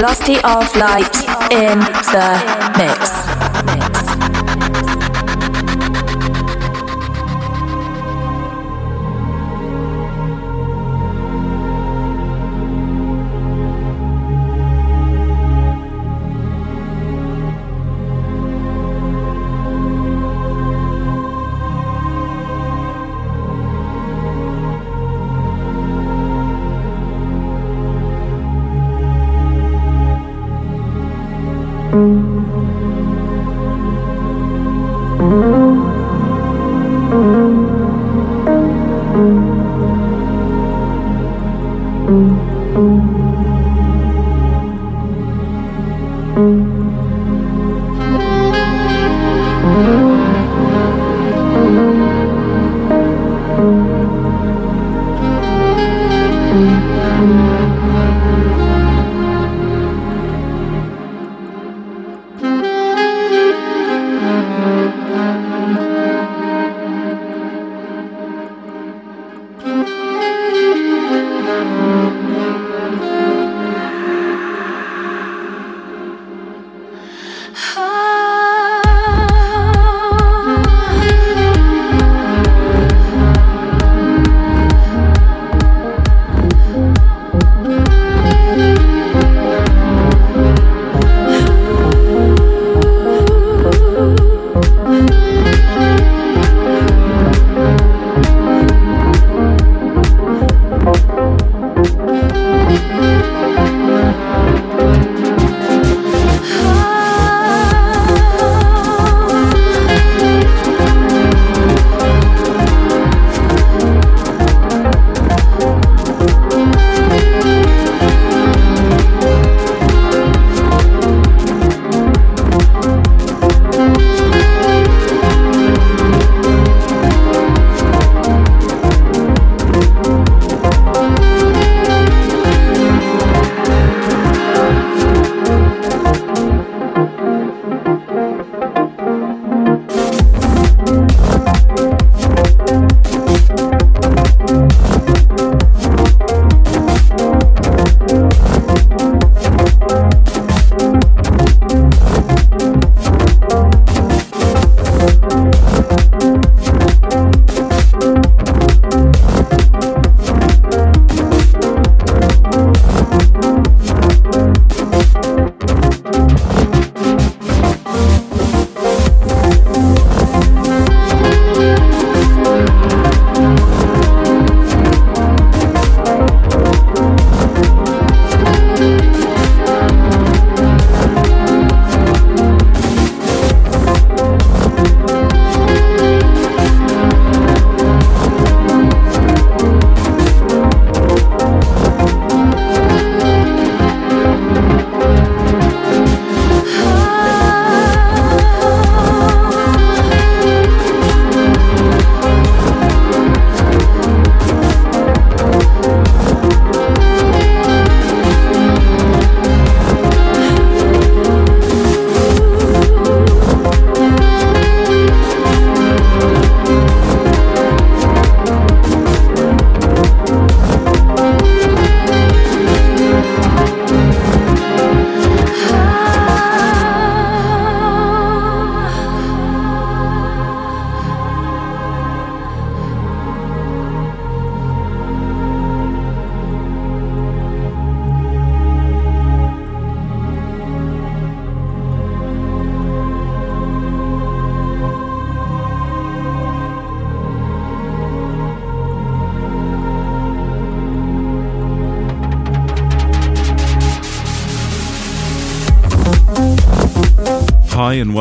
Velocity of Light in the mix.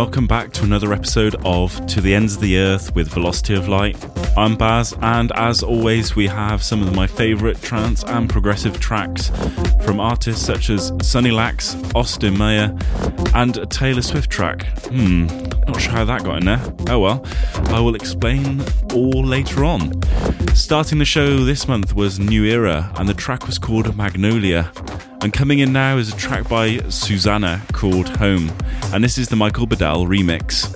Welcome back to another episode of To the Ends of the Earth with Velocity of Light. I'm Baz, and as always, we have some of my favourite trance and progressive tracks from artists such as Sunny Lax, Austin Mayer, and a Taylor Swift track. Hmm, not sure how that got in there. Oh well, I will explain all later on. Starting the show this month was New Era, and the track was called Magnolia. And coming in now is a track by Susana called Home, and this is the Michael Badal remix.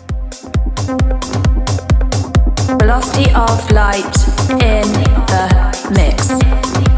Velocity of Light in the mix.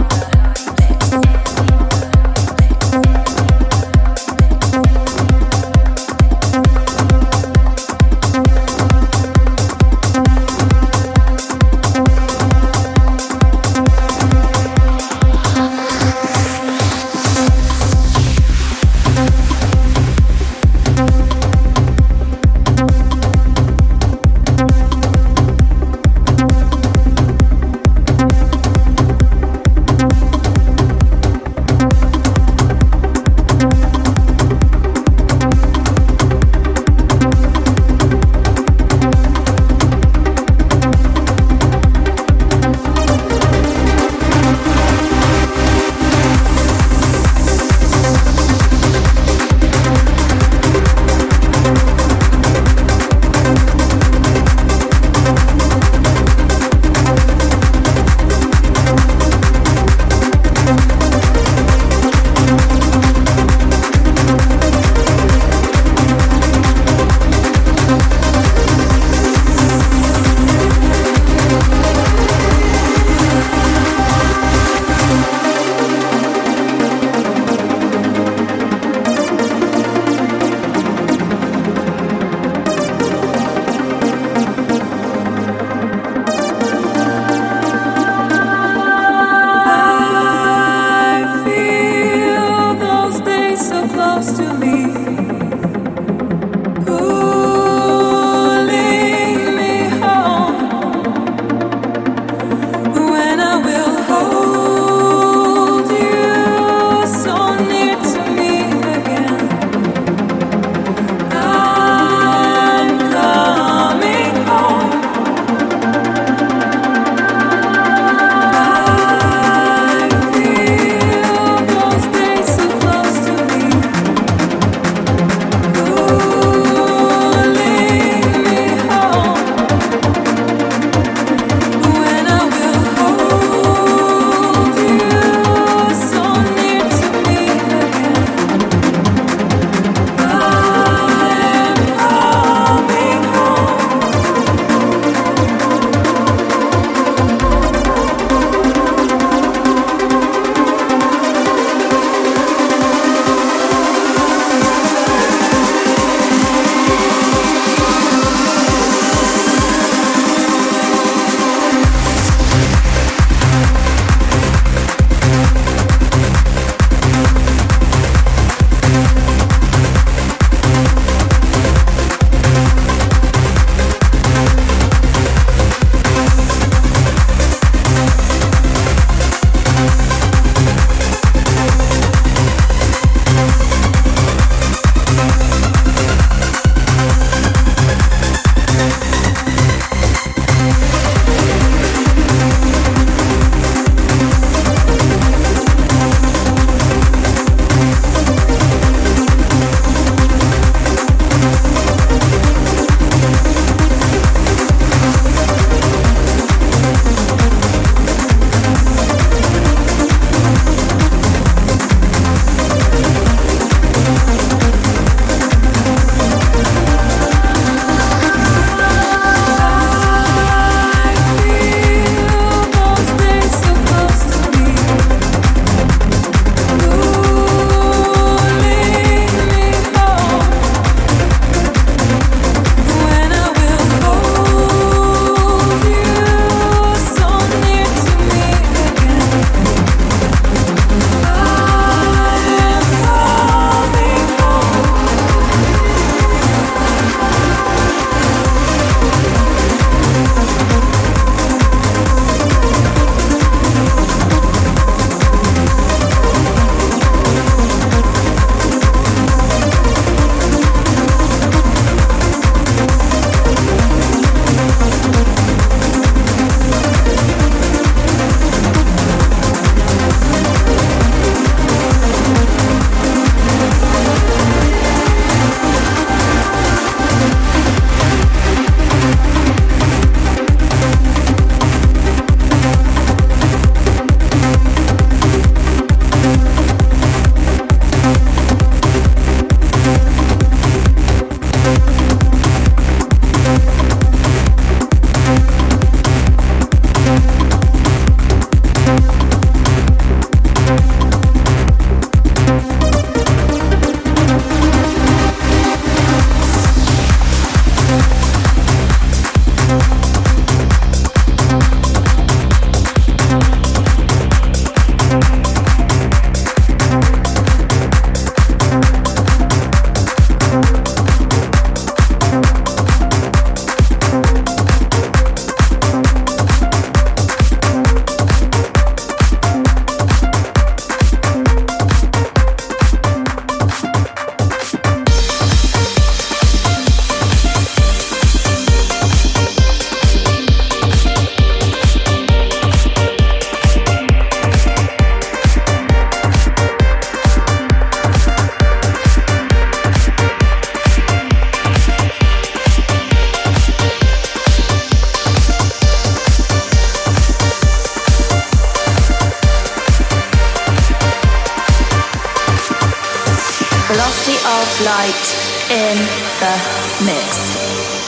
of light in the mix.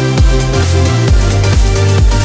Thank you.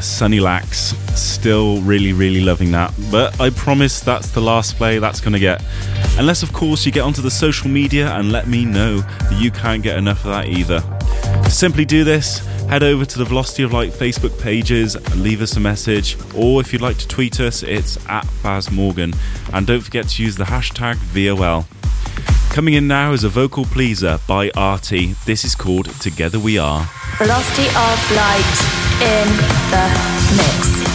Sunny Lax. Still really, really loving that. But I promise that's the last play that's going to get. Unless, of course, you get onto the social media and let me know that you can't get enough of that either. To simply do this, head over to the Velocity of Light Facebook pages, and leave us a message, or if you'd like to tweet us, it's at Baz Morgan. And don't forget to use the hashtag VOL. Coming in now is a vocal pleaser by Arty. This is called Together We Are. Velocity of light in the mix.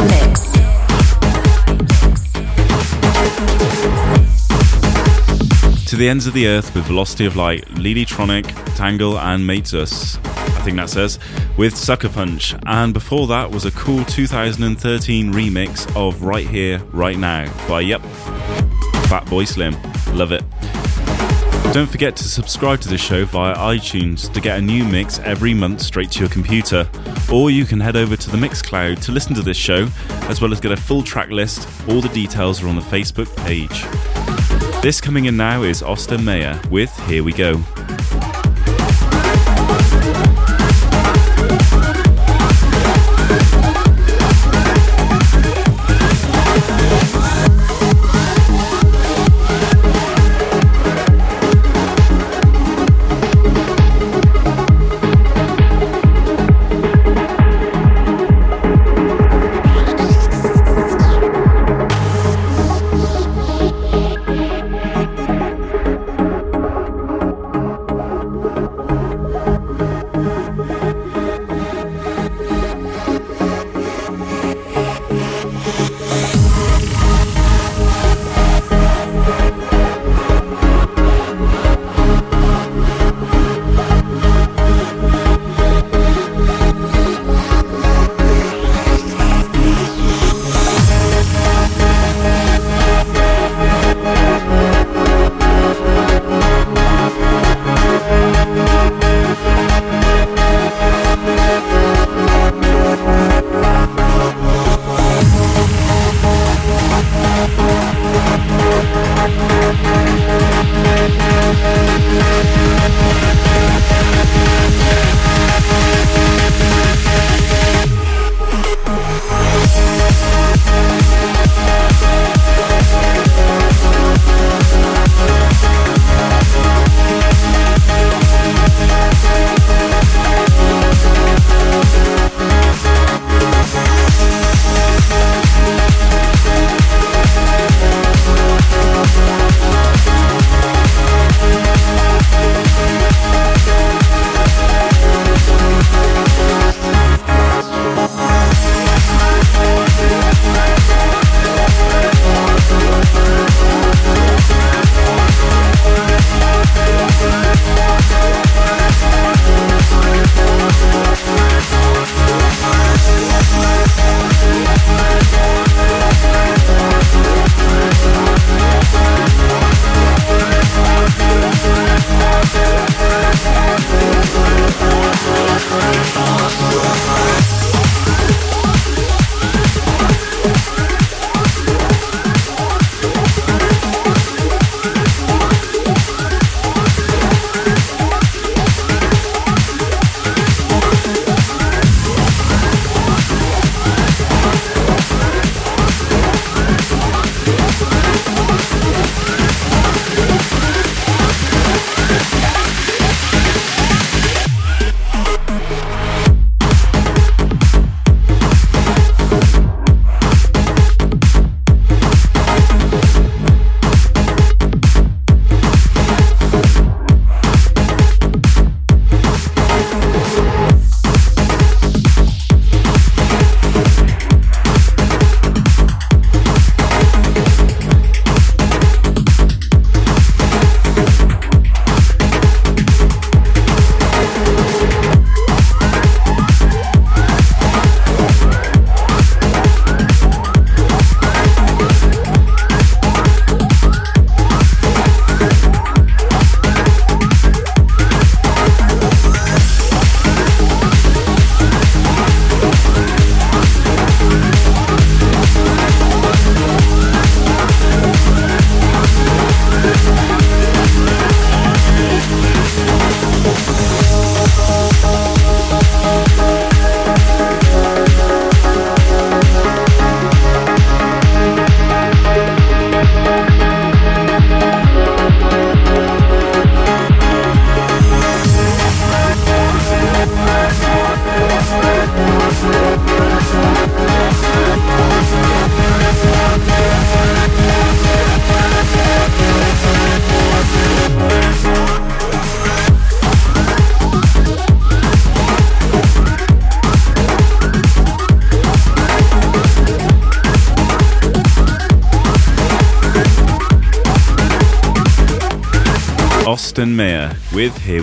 the. To the ends of the earth with Velocity of Light, Lelytronic, Tangle, and Mates I think that says, with Sucker Punch. And before that was a cool 2013 remix of Right Here, Right Now by, yep, Fatboy Slim. Love it. Don't forget to subscribe to this show via iTunes to get a new mix every month straight to your computer. Or you can head over to the Mixcloud to listen to this show, as well as get a full track list. All the details are on the Facebook page. This coming in now is Oster Mayer with Here We Go.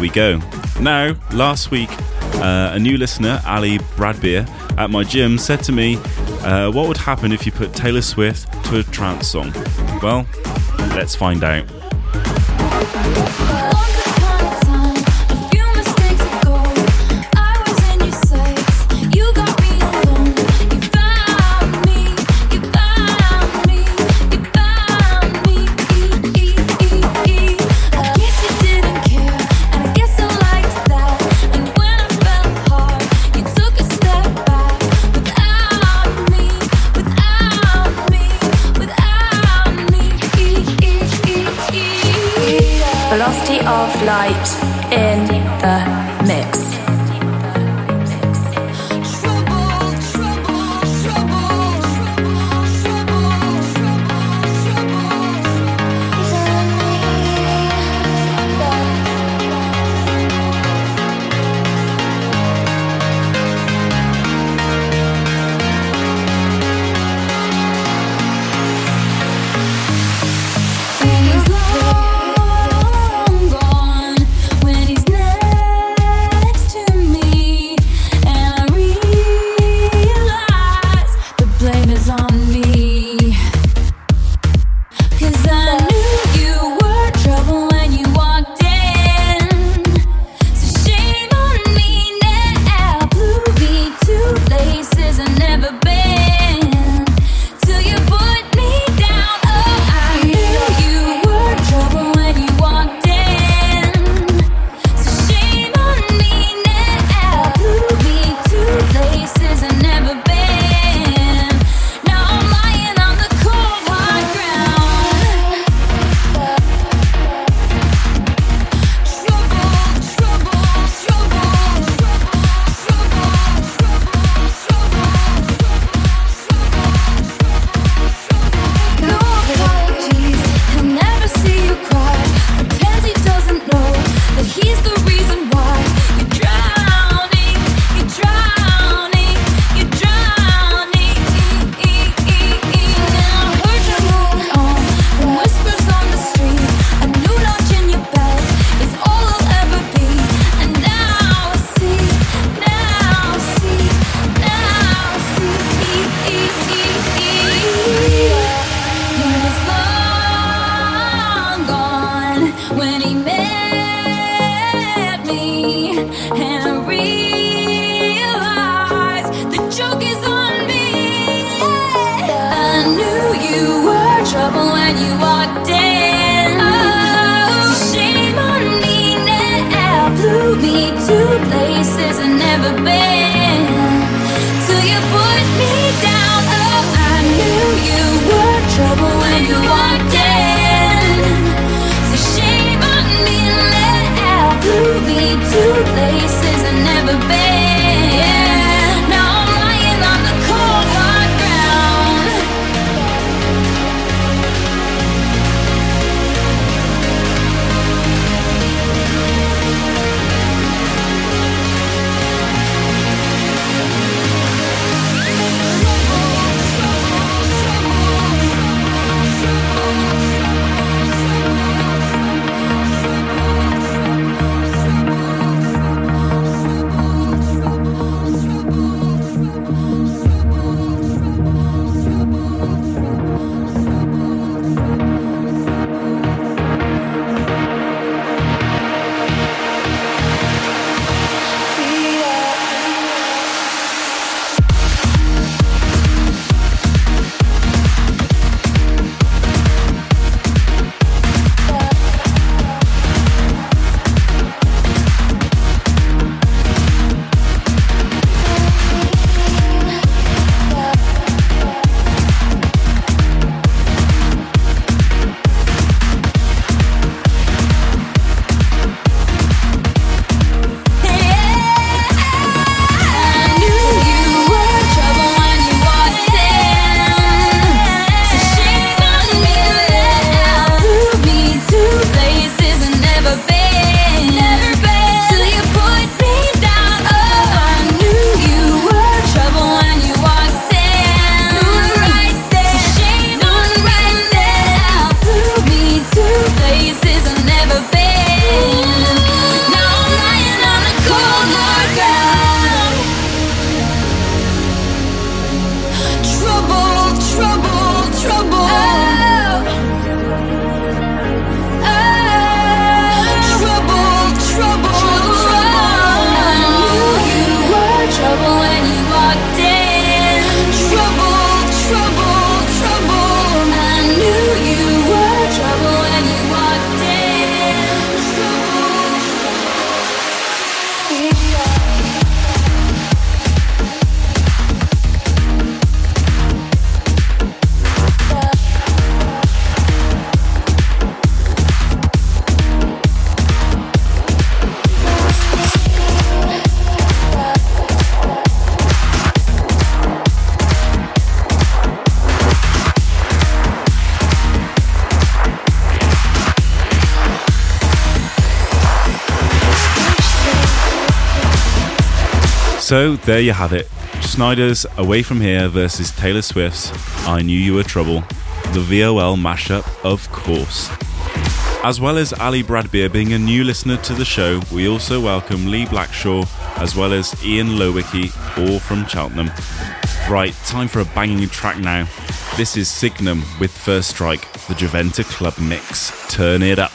We Go. Now, last week, uh, a new listener, Ali Bradbeer, at my gym said to me, uh, What would happen if you put Taylor Swift to a trance song? Well, let's find out. So there you have it. Snyder's Away From Here versus Taylor Swift's I Knew You Were Trouble, the VOL mashup, of course. As well as Ali Bradbeer being a new listener to the show, we also welcome Lee Blackshaw as well as Ian Lowicki, all from Cheltenham. Right, time for a banging track now. This is Signum with First Strike, the Juventa Club mix. Turn it up.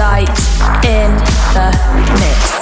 Light in the mix.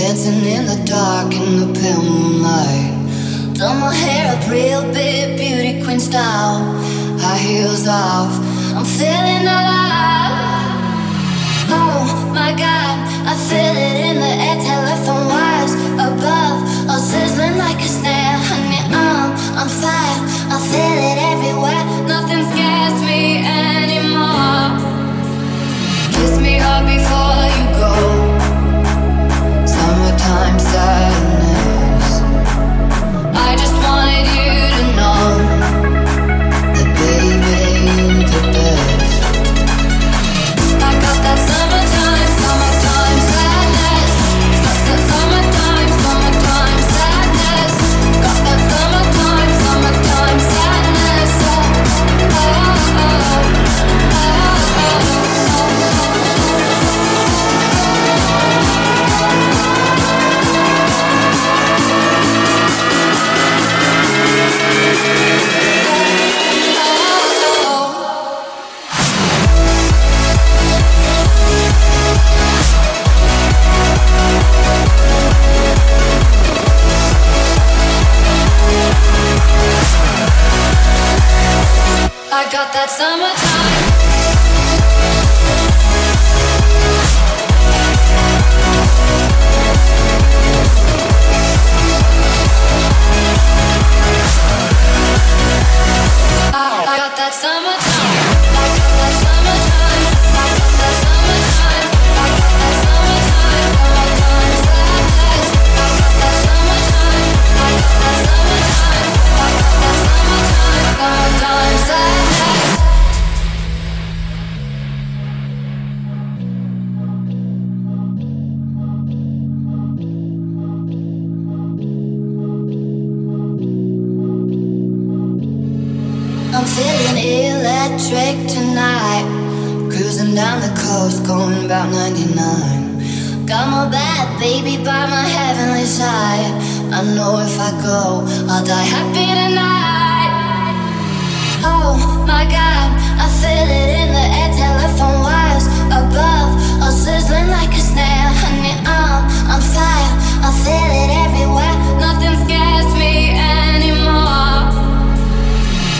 Dancing in the dark in the pale moonlight. Done my hair up real big, beauty queen style. High heels off, I'm feeling alive. Oh my god, I feel it in the air, telephone wires above, all sizzling like a snare. Honey, I'm on fire, I feel it everywhere. Nothing scares me anymore. Kiss me hard before you go. Summertime sadness. I got that summertime. Got my bad baby by my heavenly side. I know if I go, I'll die happy tonight. Oh my god, I feel it in the air, telephone wires above, all sizzling like a snare. Honey, I'm on fire, I feel it everywhere. Nothing scares me anymore.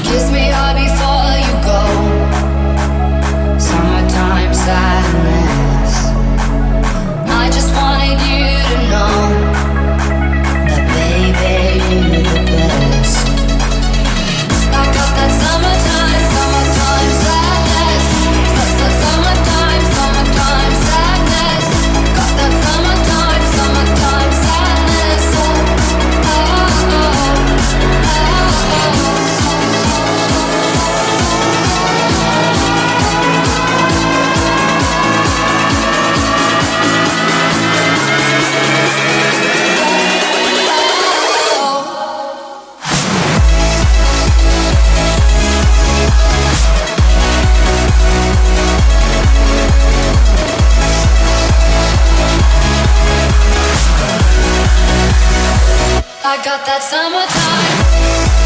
Kiss me hard before you go. Summertime sadness. Just wanted you to know I got that summertime.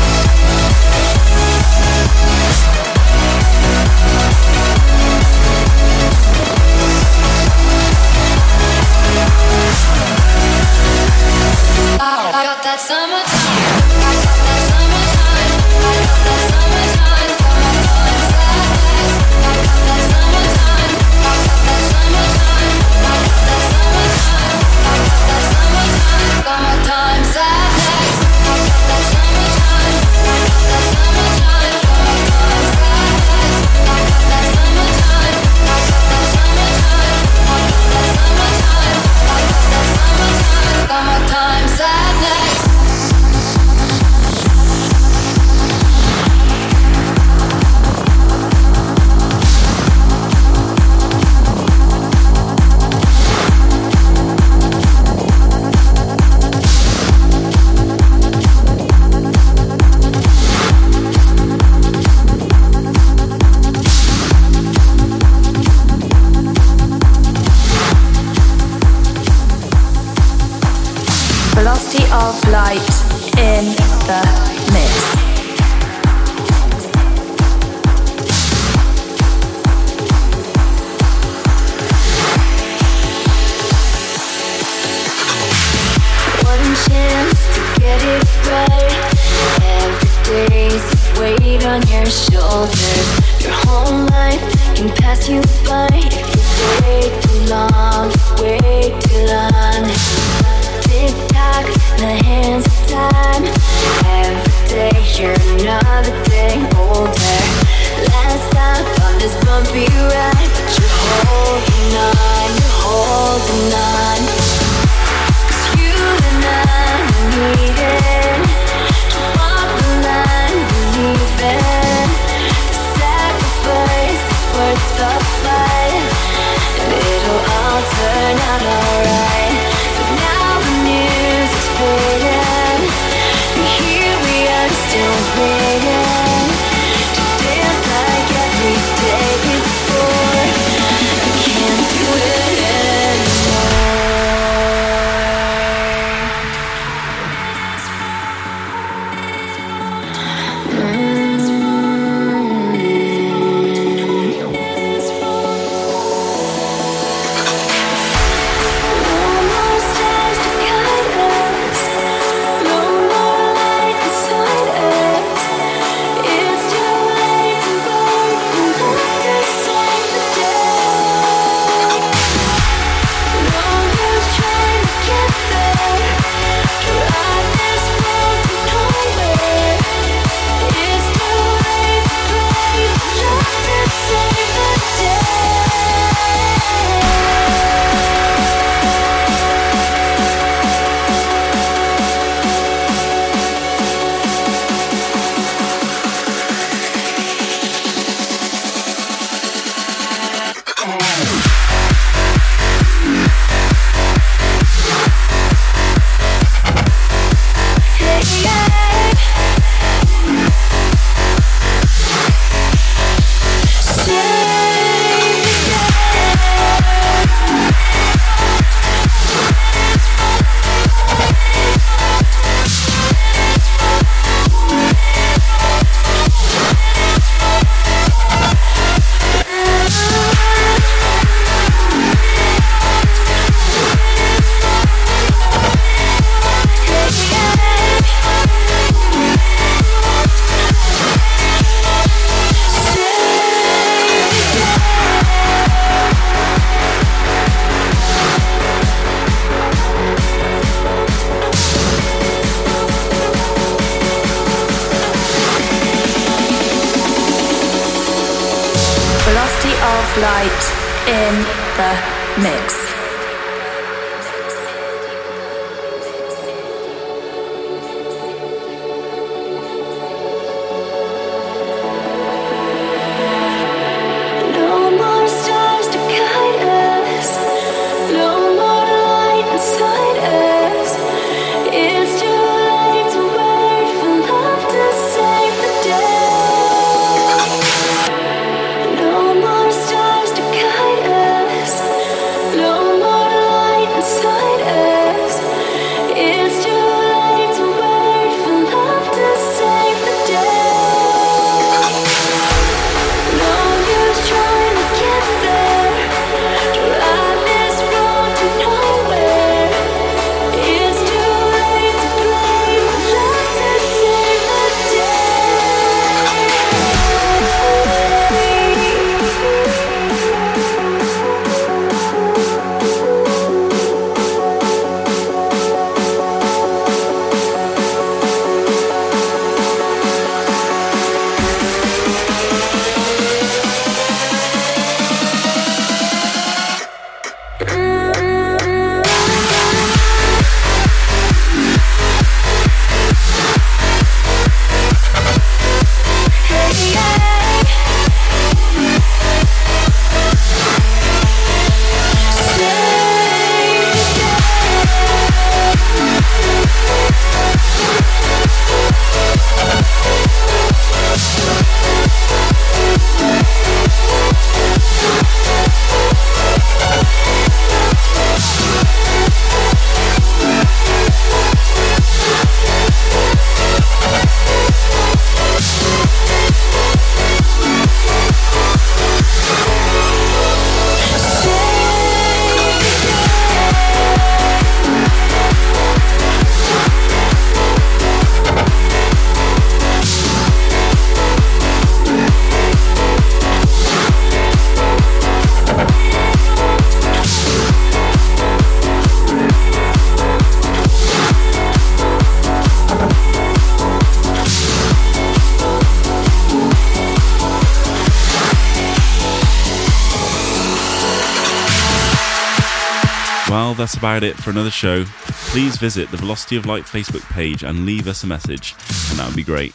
That's about it for another show. Please visit the Velocity of Light Facebook page and leave us a message, and that would be great.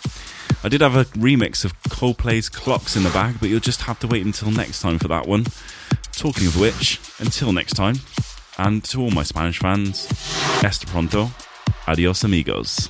I did have a remix of Coldplay's Clocks in the bag, but you'll just have to wait until next time for that one. Talking of which, until next time, and to all my Spanish fans, hasta pronto, adios amigos.